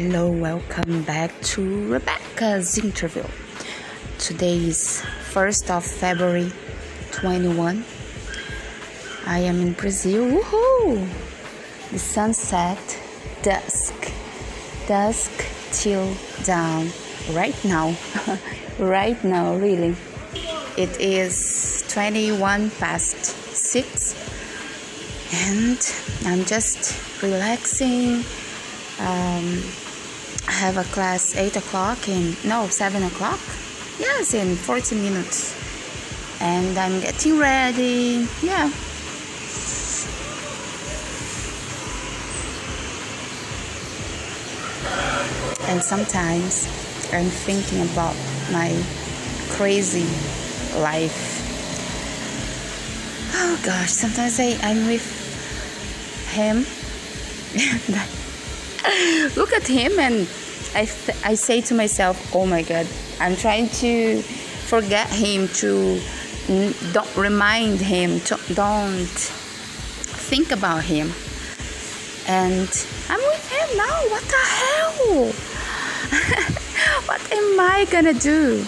Hello, welcome back to Rebecca's interview. Today is 1st of February 21. I am in Brazil. Woohoo! The sunset, dusk, dusk till dawn. Right now, right now, really. It is 21 past 6 and I'm just relaxing um, I have a class 8 o'clock in no 7 o'clock? Yes in 40 minutes. And I'm getting ready. Yeah. And sometimes I'm thinking about my crazy life. Oh gosh sometimes I, I'm with him. Look at him and I, th- I say to myself oh my god i'm trying to forget him to don't remind him to, don't think about him. And i'm with him now what the hell? What am i gonna do